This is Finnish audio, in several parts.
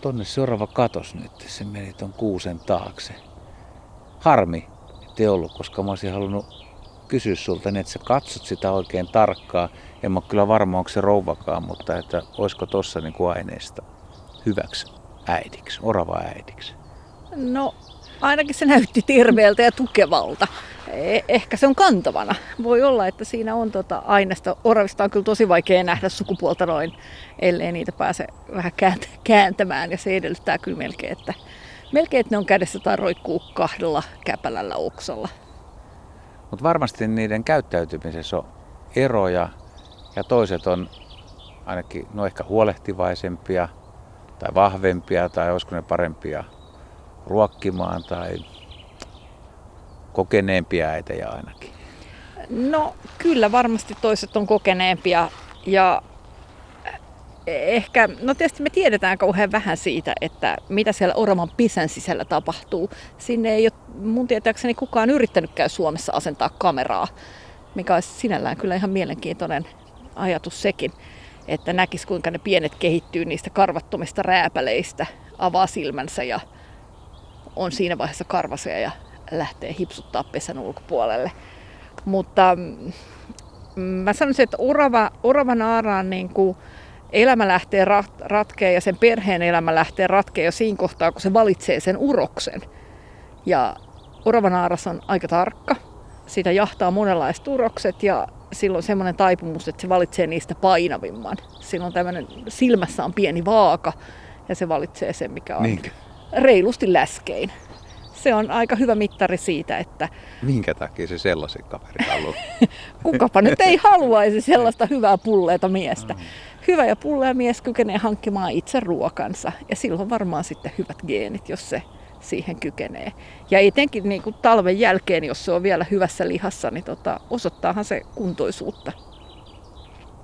tonne seuraava katos nyt. Se meni ton kuusen taakse. Harmi, ettei ollut, koska mä olisin halunnut kysyä sulta, niin että sä katsot sitä oikein tarkkaa. En mä kyllä varma, onko se rouvakaan, mutta että olisiko tossa niin kuin aineesta hyväksi äidiksi, orava äidiksi. No ainakin se näytti terveeltä ja tukevalta. E- ehkä se on kantavana. Voi olla, että siinä on tota aineesta. Oravista on kyllä tosi vaikea nähdä sukupuolta noin, ellei niitä pääse vähän kääntämään. Ja se edellyttää kyllä melkein, että, melkein, että ne on kädessä tai roikkuu kahdella käpälällä oksalla. Mutta varmasti niiden käyttäytymisessä on eroja ja toiset on ainakin no ehkä huolehtivaisempia tai vahvempia tai olisiko ne parempia ruokkimaan tai kokeneempia äitejä ainakin? No kyllä varmasti toiset on kokeneempia ja ehkä, no tietysti me tiedetään kauhean vähän siitä, että mitä siellä oravan pisän sisällä tapahtuu. Sinne ei ole mun tietääkseni kukaan yrittänytkään Suomessa asentaa kameraa, mikä olisi sinällään kyllä ihan mielenkiintoinen ajatus sekin, että näkisi kuinka ne pienet kehittyy niistä karvattomista rääpäleistä, avaa silmänsä ja on siinä vaiheessa karvasia ja lähtee hipsuttaa pesän ulkopuolelle. Mutta mm, mä sanoisin, että orava, orava naaraan niin kuin elämä lähtee rat, ratkeen ja sen perheen elämä lähtee ratkeen jo siinä kohtaa, kun se valitsee sen uroksen. Ja oravanaaras on aika tarkka. Sitä jahtaa monenlaiset urokset ja silloin semmoinen taipumus, että se valitsee niistä painavimman. Silloin tämmöinen silmässä on pieni vaaka ja se valitsee sen, mikä on Niinkä? reilusti läskein. Se on aika hyvä mittari siitä, että... Minkä takia se sellaisen kaverin haluaa? Kukapa nyt ei haluaisi sellaista hyvää pulleeta miestä. Mm hyvä ja pullea mies kykenee hankkimaan itse ruokansa. Ja silloin varmaan sitten hyvät geenit, jos se siihen kykenee. Ja etenkin niin kuin talven jälkeen, jos se on vielä hyvässä lihassa, niin tota, osoittaahan se kuntoisuutta.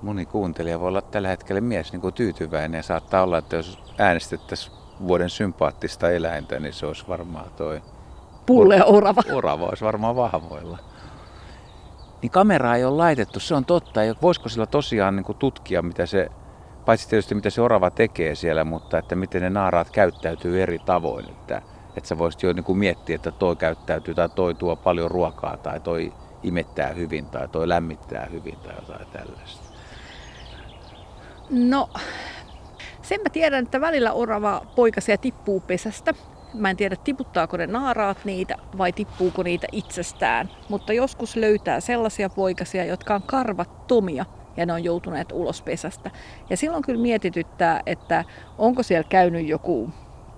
Moni kuuntelija voi olla tällä hetkellä mies niin kuin tyytyväinen ja saattaa olla, että jos äänestettäisiin vuoden sympaattista eläintä, niin se olisi varmaan toi... Pullea orava. Orava olisi varmaan vahvoilla niin kameraa ei ole laitettu, se on totta. Ja voisiko sillä tosiaan niin kuin tutkia, mitä se, paitsi tietysti mitä se orava tekee siellä, mutta että miten ne naaraat käyttäytyy eri tavoin. Että, että sä voisit jo niin kuin miettiä, että toi käyttäytyy tai toi tuo paljon ruokaa tai toi imettää hyvin tai toi lämmittää hyvin tai jotain tällaista. No, sen mä tiedän, että välillä orava poikasia tippuu pesästä Mä en tiedä, tiputtaako ne naaraat niitä vai tippuuko niitä itsestään. Mutta joskus löytää sellaisia poikasia, jotka on karvattomia ja ne on joutuneet ulos pesästä. Ja silloin kyllä mietityttää, että onko siellä käynyt joku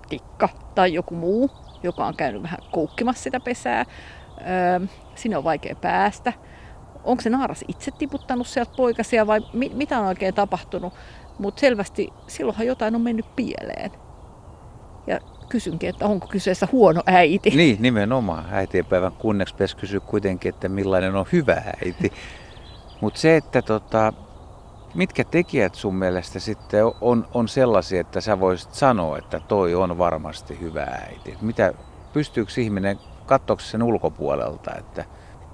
tikka tai joku muu, joka on käynyt vähän koukkimassa sitä pesää. Öö, sinne on vaikea päästä. Onko se naaras itse tiputtanut sieltä poikasia vai mi- mitä on oikein tapahtunut? Mutta selvästi silloinhan jotain on mennyt pieleen. Ja kysynkin, että onko kyseessä huono äiti. Niin, nimenomaan. Äitienpäivän kunneksi pitäisi kysyä kuitenkin, että millainen on hyvä äiti. Mutta se, että tota, mitkä tekijät sun mielestä sitten on, on sellaisia, että sä voisit sanoa, että toi on varmasti hyvä äiti? Mitä, pystyykö ihminen, katsoako sen ulkopuolelta, että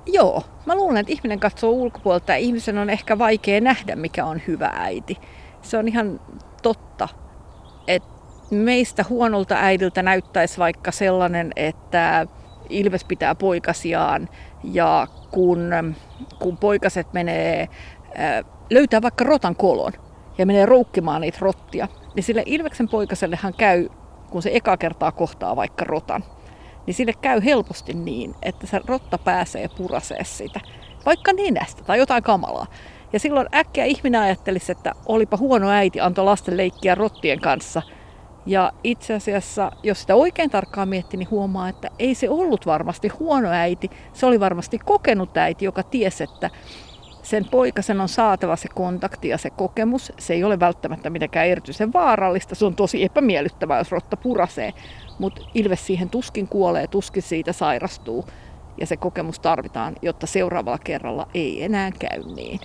Joo, mä luulen, että ihminen katsoo ulkopuolelta ja ihmisen on ehkä vaikea nähdä, mikä on hyvä äiti. Se on ihan totta, että meistä huonolta äidiltä näyttäisi vaikka sellainen, että Ilves pitää poikasiaan ja kun, kun poikaset menee, löytää vaikka rotan kolon ja menee roukkimaan niitä rottia, niin sille Ilveksen poikasellehan käy, kun se eka kertaa kohtaa vaikka rotan, niin sille käy helposti niin, että se rotta pääsee purasee sitä, vaikka nenästä tai jotain kamalaa. Ja silloin äkkiä ihminen ajattelisi, että olipa huono äiti antoi lasten leikkiä rottien kanssa – ja itse asiassa, jos sitä oikein tarkkaan miettii, niin huomaa, että ei se ollut varmasti huono äiti. Se oli varmasti kokenut äiti, joka tiesi, että sen poikasen on saatava se kontakti ja se kokemus. Se ei ole välttämättä mitenkään erityisen vaarallista. Se on tosi epämiellyttävää, jos rotta purasee. Mutta ilves siihen tuskin kuolee, tuskin siitä sairastuu. Ja se kokemus tarvitaan, jotta seuraavalla kerralla ei enää käy niin.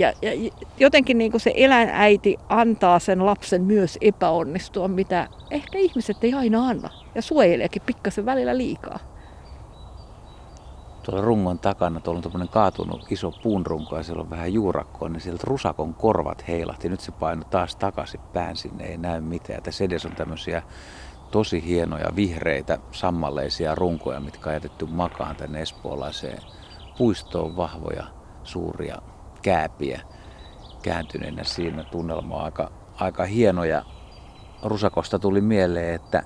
Ja, ja jotenkin niin kuin se eläinäiti antaa sen lapsen myös epäonnistua, mitä ehkä ihmiset ei aina anna. Ja suojeleekin pikkasen välillä liikaa. tuolla rungon takana, tuolla on tämmöinen kaatunut iso puunrunko ja siellä on vähän juurakkoa, niin sieltä rusakon korvat heilahti. Nyt se painoi taas takaisin pään sinne, ei näy mitään. Tässä edes on tämmöisiä tosi hienoja vihreitä sammalleisia runkoja, mitkä on jätetty makaan tänne espoolaiseen puistoon vahvoja suuria kääpiä kääntyneenä siinä. Tunnelma aika, aika hieno ja Rusakosta tuli mieleen, että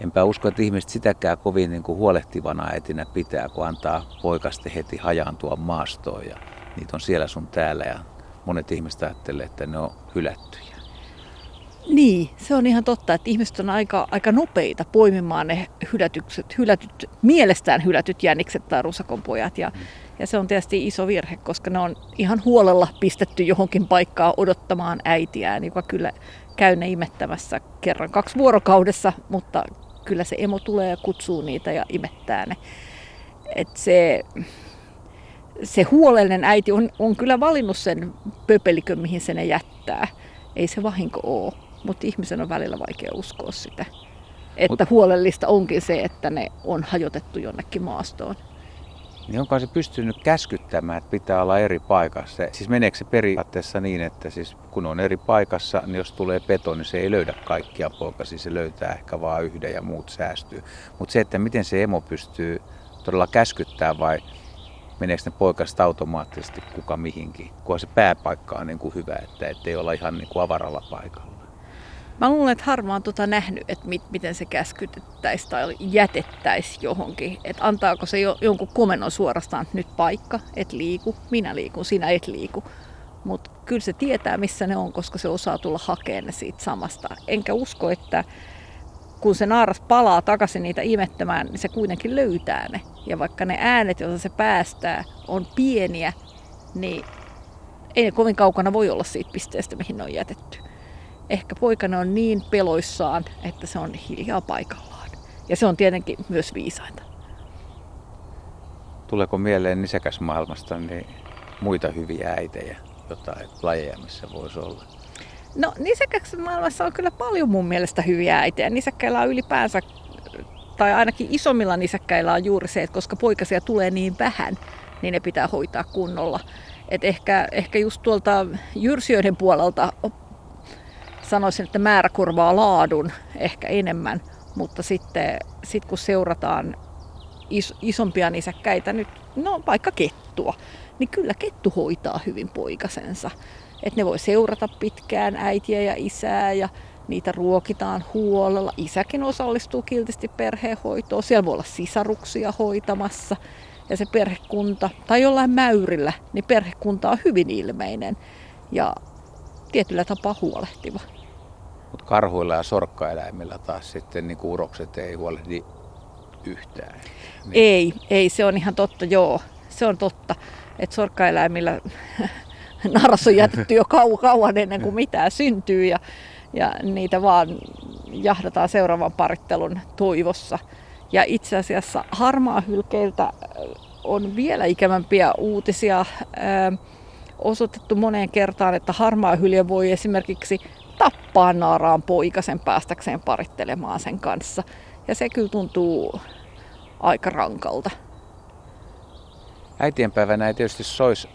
enpä usko, että ihmiset sitäkään kovin niin kuin huolehtivana äitinä pitää, kun antaa poikaste heti hajaantua maastoon ja niitä on siellä sun täällä ja monet ihmiset ajattelee, että ne on hylättyjä. Niin, se on ihan totta, että ihmiset on aika, aika nopeita poimimaan ne hylätykset, hylätyt, mielestään hylätyt jänikset tai rusakonpojat. Ja, mm. ja se on tietysti iso virhe, koska ne on ihan huolella pistetty johonkin paikkaan odottamaan äitiään, joka kyllä käy ne imettämässä kerran kaksi vuorokaudessa, mutta kyllä se emo tulee ja kutsuu niitä ja imettää ne. Et se, se huolellinen äiti on, on kyllä valinnut sen pöpelikön, mihin se ne jättää. Ei se vahinko ole, mutta ihmisen on välillä vaikea uskoa sitä. Että Mut, huolellista onkin se, että ne on hajotettu jonnekin maastoon. Niin onko se pystynyt käskyttämään, että pitää olla eri paikassa? Siis meneekö se periaatteessa niin, että siis kun on eri paikassa, niin jos tulee peto, niin se ei löydä kaikkia poikasia, se löytää ehkä vain yhden ja muut säästyy. Mutta se, että miten se emo pystyy todella käskyttämään vai meneekö ne poikaset automaattisesti kuka mihinkin, kun se pääpaikka on niin kuin hyvä, että ettei olla ihan niin kuin avaralla paikalla. Mä luulen, että harva on tota nähnyt, että mit, miten se käskytettäisiin tai jätettäisiin johonkin. Että antaako se jo, jonkun komennon suorastaan, että nyt paikka, et liiku, minä liikun, sinä et liiku. Mutta kyllä se tietää, missä ne on, koska se osaa tulla hakemaan ne siitä samasta. Enkä usko, että kun se naaras palaa takaisin niitä imettämään, niin se kuitenkin löytää ne. Ja vaikka ne äänet, joita se päästää, on pieniä, niin ei ne kovin kaukana voi olla siitä pisteestä, mihin ne on jätetty ehkä poikana on niin peloissaan, että se on hiljaa paikallaan. Ja se on tietenkin myös viisainta. Tuleeko mieleen nisäkäsmaailmasta niin muita hyviä äitejä, jotain lajeja, missä voisi olla? No nisäkäsmaailmassa on kyllä paljon mun mielestä hyviä äitejä. Nisäkkäillä on ylipäänsä, tai ainakin isommilla nisäkkäillä on juuri se, että koska poikasia tulee niin vähän, niin ne pitää hoitaa kunnolla. Et ehkä, ehkä just tuolta jyrsijöiden puolelta sanoisin, että määrä korvaa laadun ehkä enemmän, mutta sitten sit kun seurataan is, isompia nisäkkäitä, nyt, no vaikka kettua, niin kyllä kettu hoitaa hyvin poikasensa. Että ne voi seurata pitkään äitiä ja isää ja niitä ruokitaan huolella. Isäkin osallistuu kiltisti perhehoitoon. Siellä voi olla sisaruksia hoitamassa ja se perhekunta, tai jollain mäyrillä, niin perhekunta on hyvin ilmeinen ja tietyllä tapaa huolehtiva. Mutta karhuilla ja sorkkaeläimillä taas sitten niin urokset ei huolehdi yhtään. Niin. Ei, ei, se on ihan totta, joo. Se on totta, että sorkkaeläimillä naras on jätetty jo kau- kauan ennen kuin mitään syntyy ja, ja niitä vaan jahdataan seuraavan parittelun toivossa. Ja itse asiassa harmaa hylkeiltä on vielä ikävämpiä uutisia osoitettu moneen kertaan, että harmaa hylje voi esimerkiksi tappaa naaraan poikasen päästäkseen parittelemaan sen kanssa. Ja se kyllä tuntuu aika rankalta. Äitienpäivänä ei tietysti sois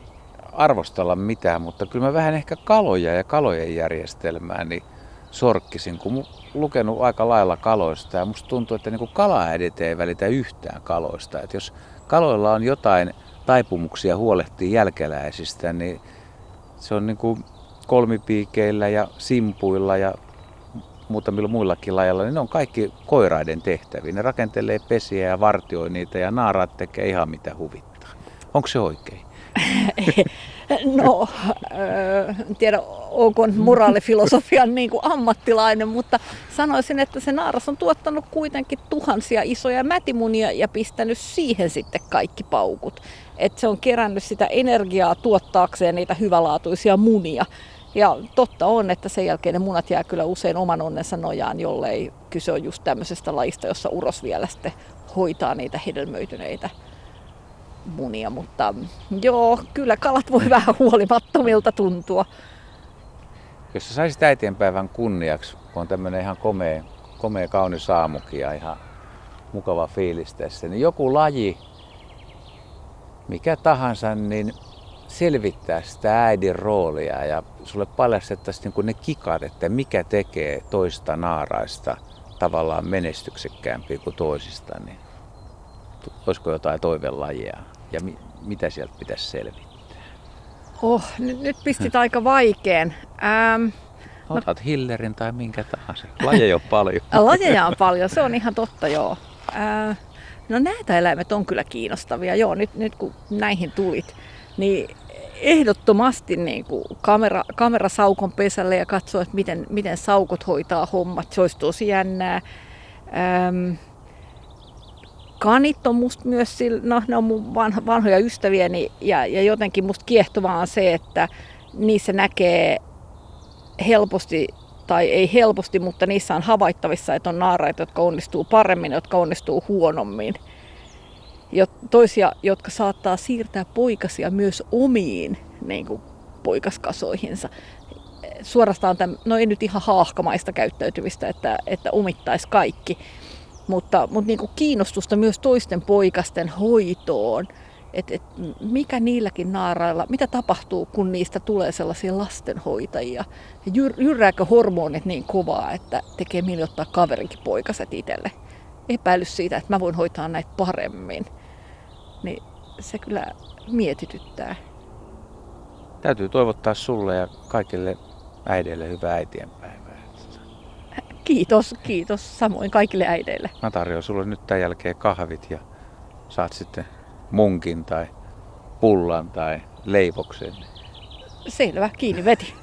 arvostella mitään, mutta kyllä mä vähän ehkä kaloja ja kalojen järjestelmää niin sorkkisin, kun lukenut aika lailla kaloista ja musta tuntuu, että niin kalaäidit ei välitä yhtään kaloista. Että jos kaloilla on jotain taipumuksia huolehtia jälkeläisistä, niin se on niin kuin kolmipiikeillä ja simpuilla ja muutamilla muillakin lajilla, niin ne on kaikki koiraiden tehtäviä. Ne rakentelee pesiä ja vartioi niitä ja naaraat tekee ihan mitä huvittaa. Onko se oikein? no, en tiedä onko moraalifilosofian niin kuin ammattilainen, mutta sanoisin, että se naaras on tuottanut kuitenkin tuhansia isoja mätimunia ja pistänyt siihen sitten kaikki paukut. Että se on kerännyt sitä energiaa tuottaakseen niitä hyvälaatuisia munia. Ja totta on, että sen jälkeen ne munat jää kyllä usein oman onnensa nojaan, jollei kyse on just tämmöisestä lajista, jossa uros vielä sitten hoitaa niitä hedelmöityneitä munia. Mutta joo, kyllä kalat voi vähän huolimattomilta tuntua. Jos sä saisit äitienpäivän kunniaksi, kun on tämmöinen ihan komea, komea kaunis aamukin ja ihan mukava fiilis tässä, niin joku laji, mikä tahansa, niin selvittää sitä äidin roolia ja sulle paljastettaisiin niin ne kikat, että mikä tekee toista naaraista tavallaan menestyksekkäämpiä kuin toisista, niin olisiko jotain toivelajia ja mi- mitä sieltä pitäisi selvittää? Oh, nyt, nyt pistit aika vaikeen. Ähm, Otat Hillerin tai minkä tahansa. Lajeja on paljon. lajeja on paljon, se on ihan totta joo. Äh, no näitä eläimet on kyllä kiinnostavia, joo, nyt, nyt kun näihin tulit, niin ehdottomasti niin kuin kamera, kamera saukon pesälle ja katsoa, että miten, miten saukot hoitaa hommat, se olisi tosi jännää. Ähm, kanit on musta myös, no ne on mun vanho, vanhoja ystäviäni ja, ja jotenkin musta kiehtovaa on se, että niissä näkee helposti tai ei helposti, mutta niissä on havaittavissa, että on naaraita, jotka onnistuu paremmin, jotka onnistuu huonommin. Toisia, jotka saattaa siirtää poikasia myös omiin niin kuin poikaskasoihinsa. Suorastaan, tämän, no ei nyt ihan haahkamaista käyttäytymistä, että, että omittaisi kaikki, mutta, mutta niin kuin kiinnostusta myös toisten poikasten hoitoon. Että et mikä niilläkin naarailla, mitä tapahtuu, kun niistä tulee sellaisia lastenhoitajia? Jyr, jyrrääkö hormonit niin kovaa, että tekee mieli ottaa kaverinkin poikaset itselle? Epäilys siitä, että mä voin hoitaa näitä paremmin. Niin se kyllä mietityttää. Täytyy toivottaa sulle ja kaikille äideille hyvää äitienpäivää. Kiitos, kiitos. Samoin kaikille äideille. Mä tarjoan sulle nyt tämän jälkeen kahvit ja saat sitten munkin tai pullan tai leivoksen. Selvä, kiinni veti.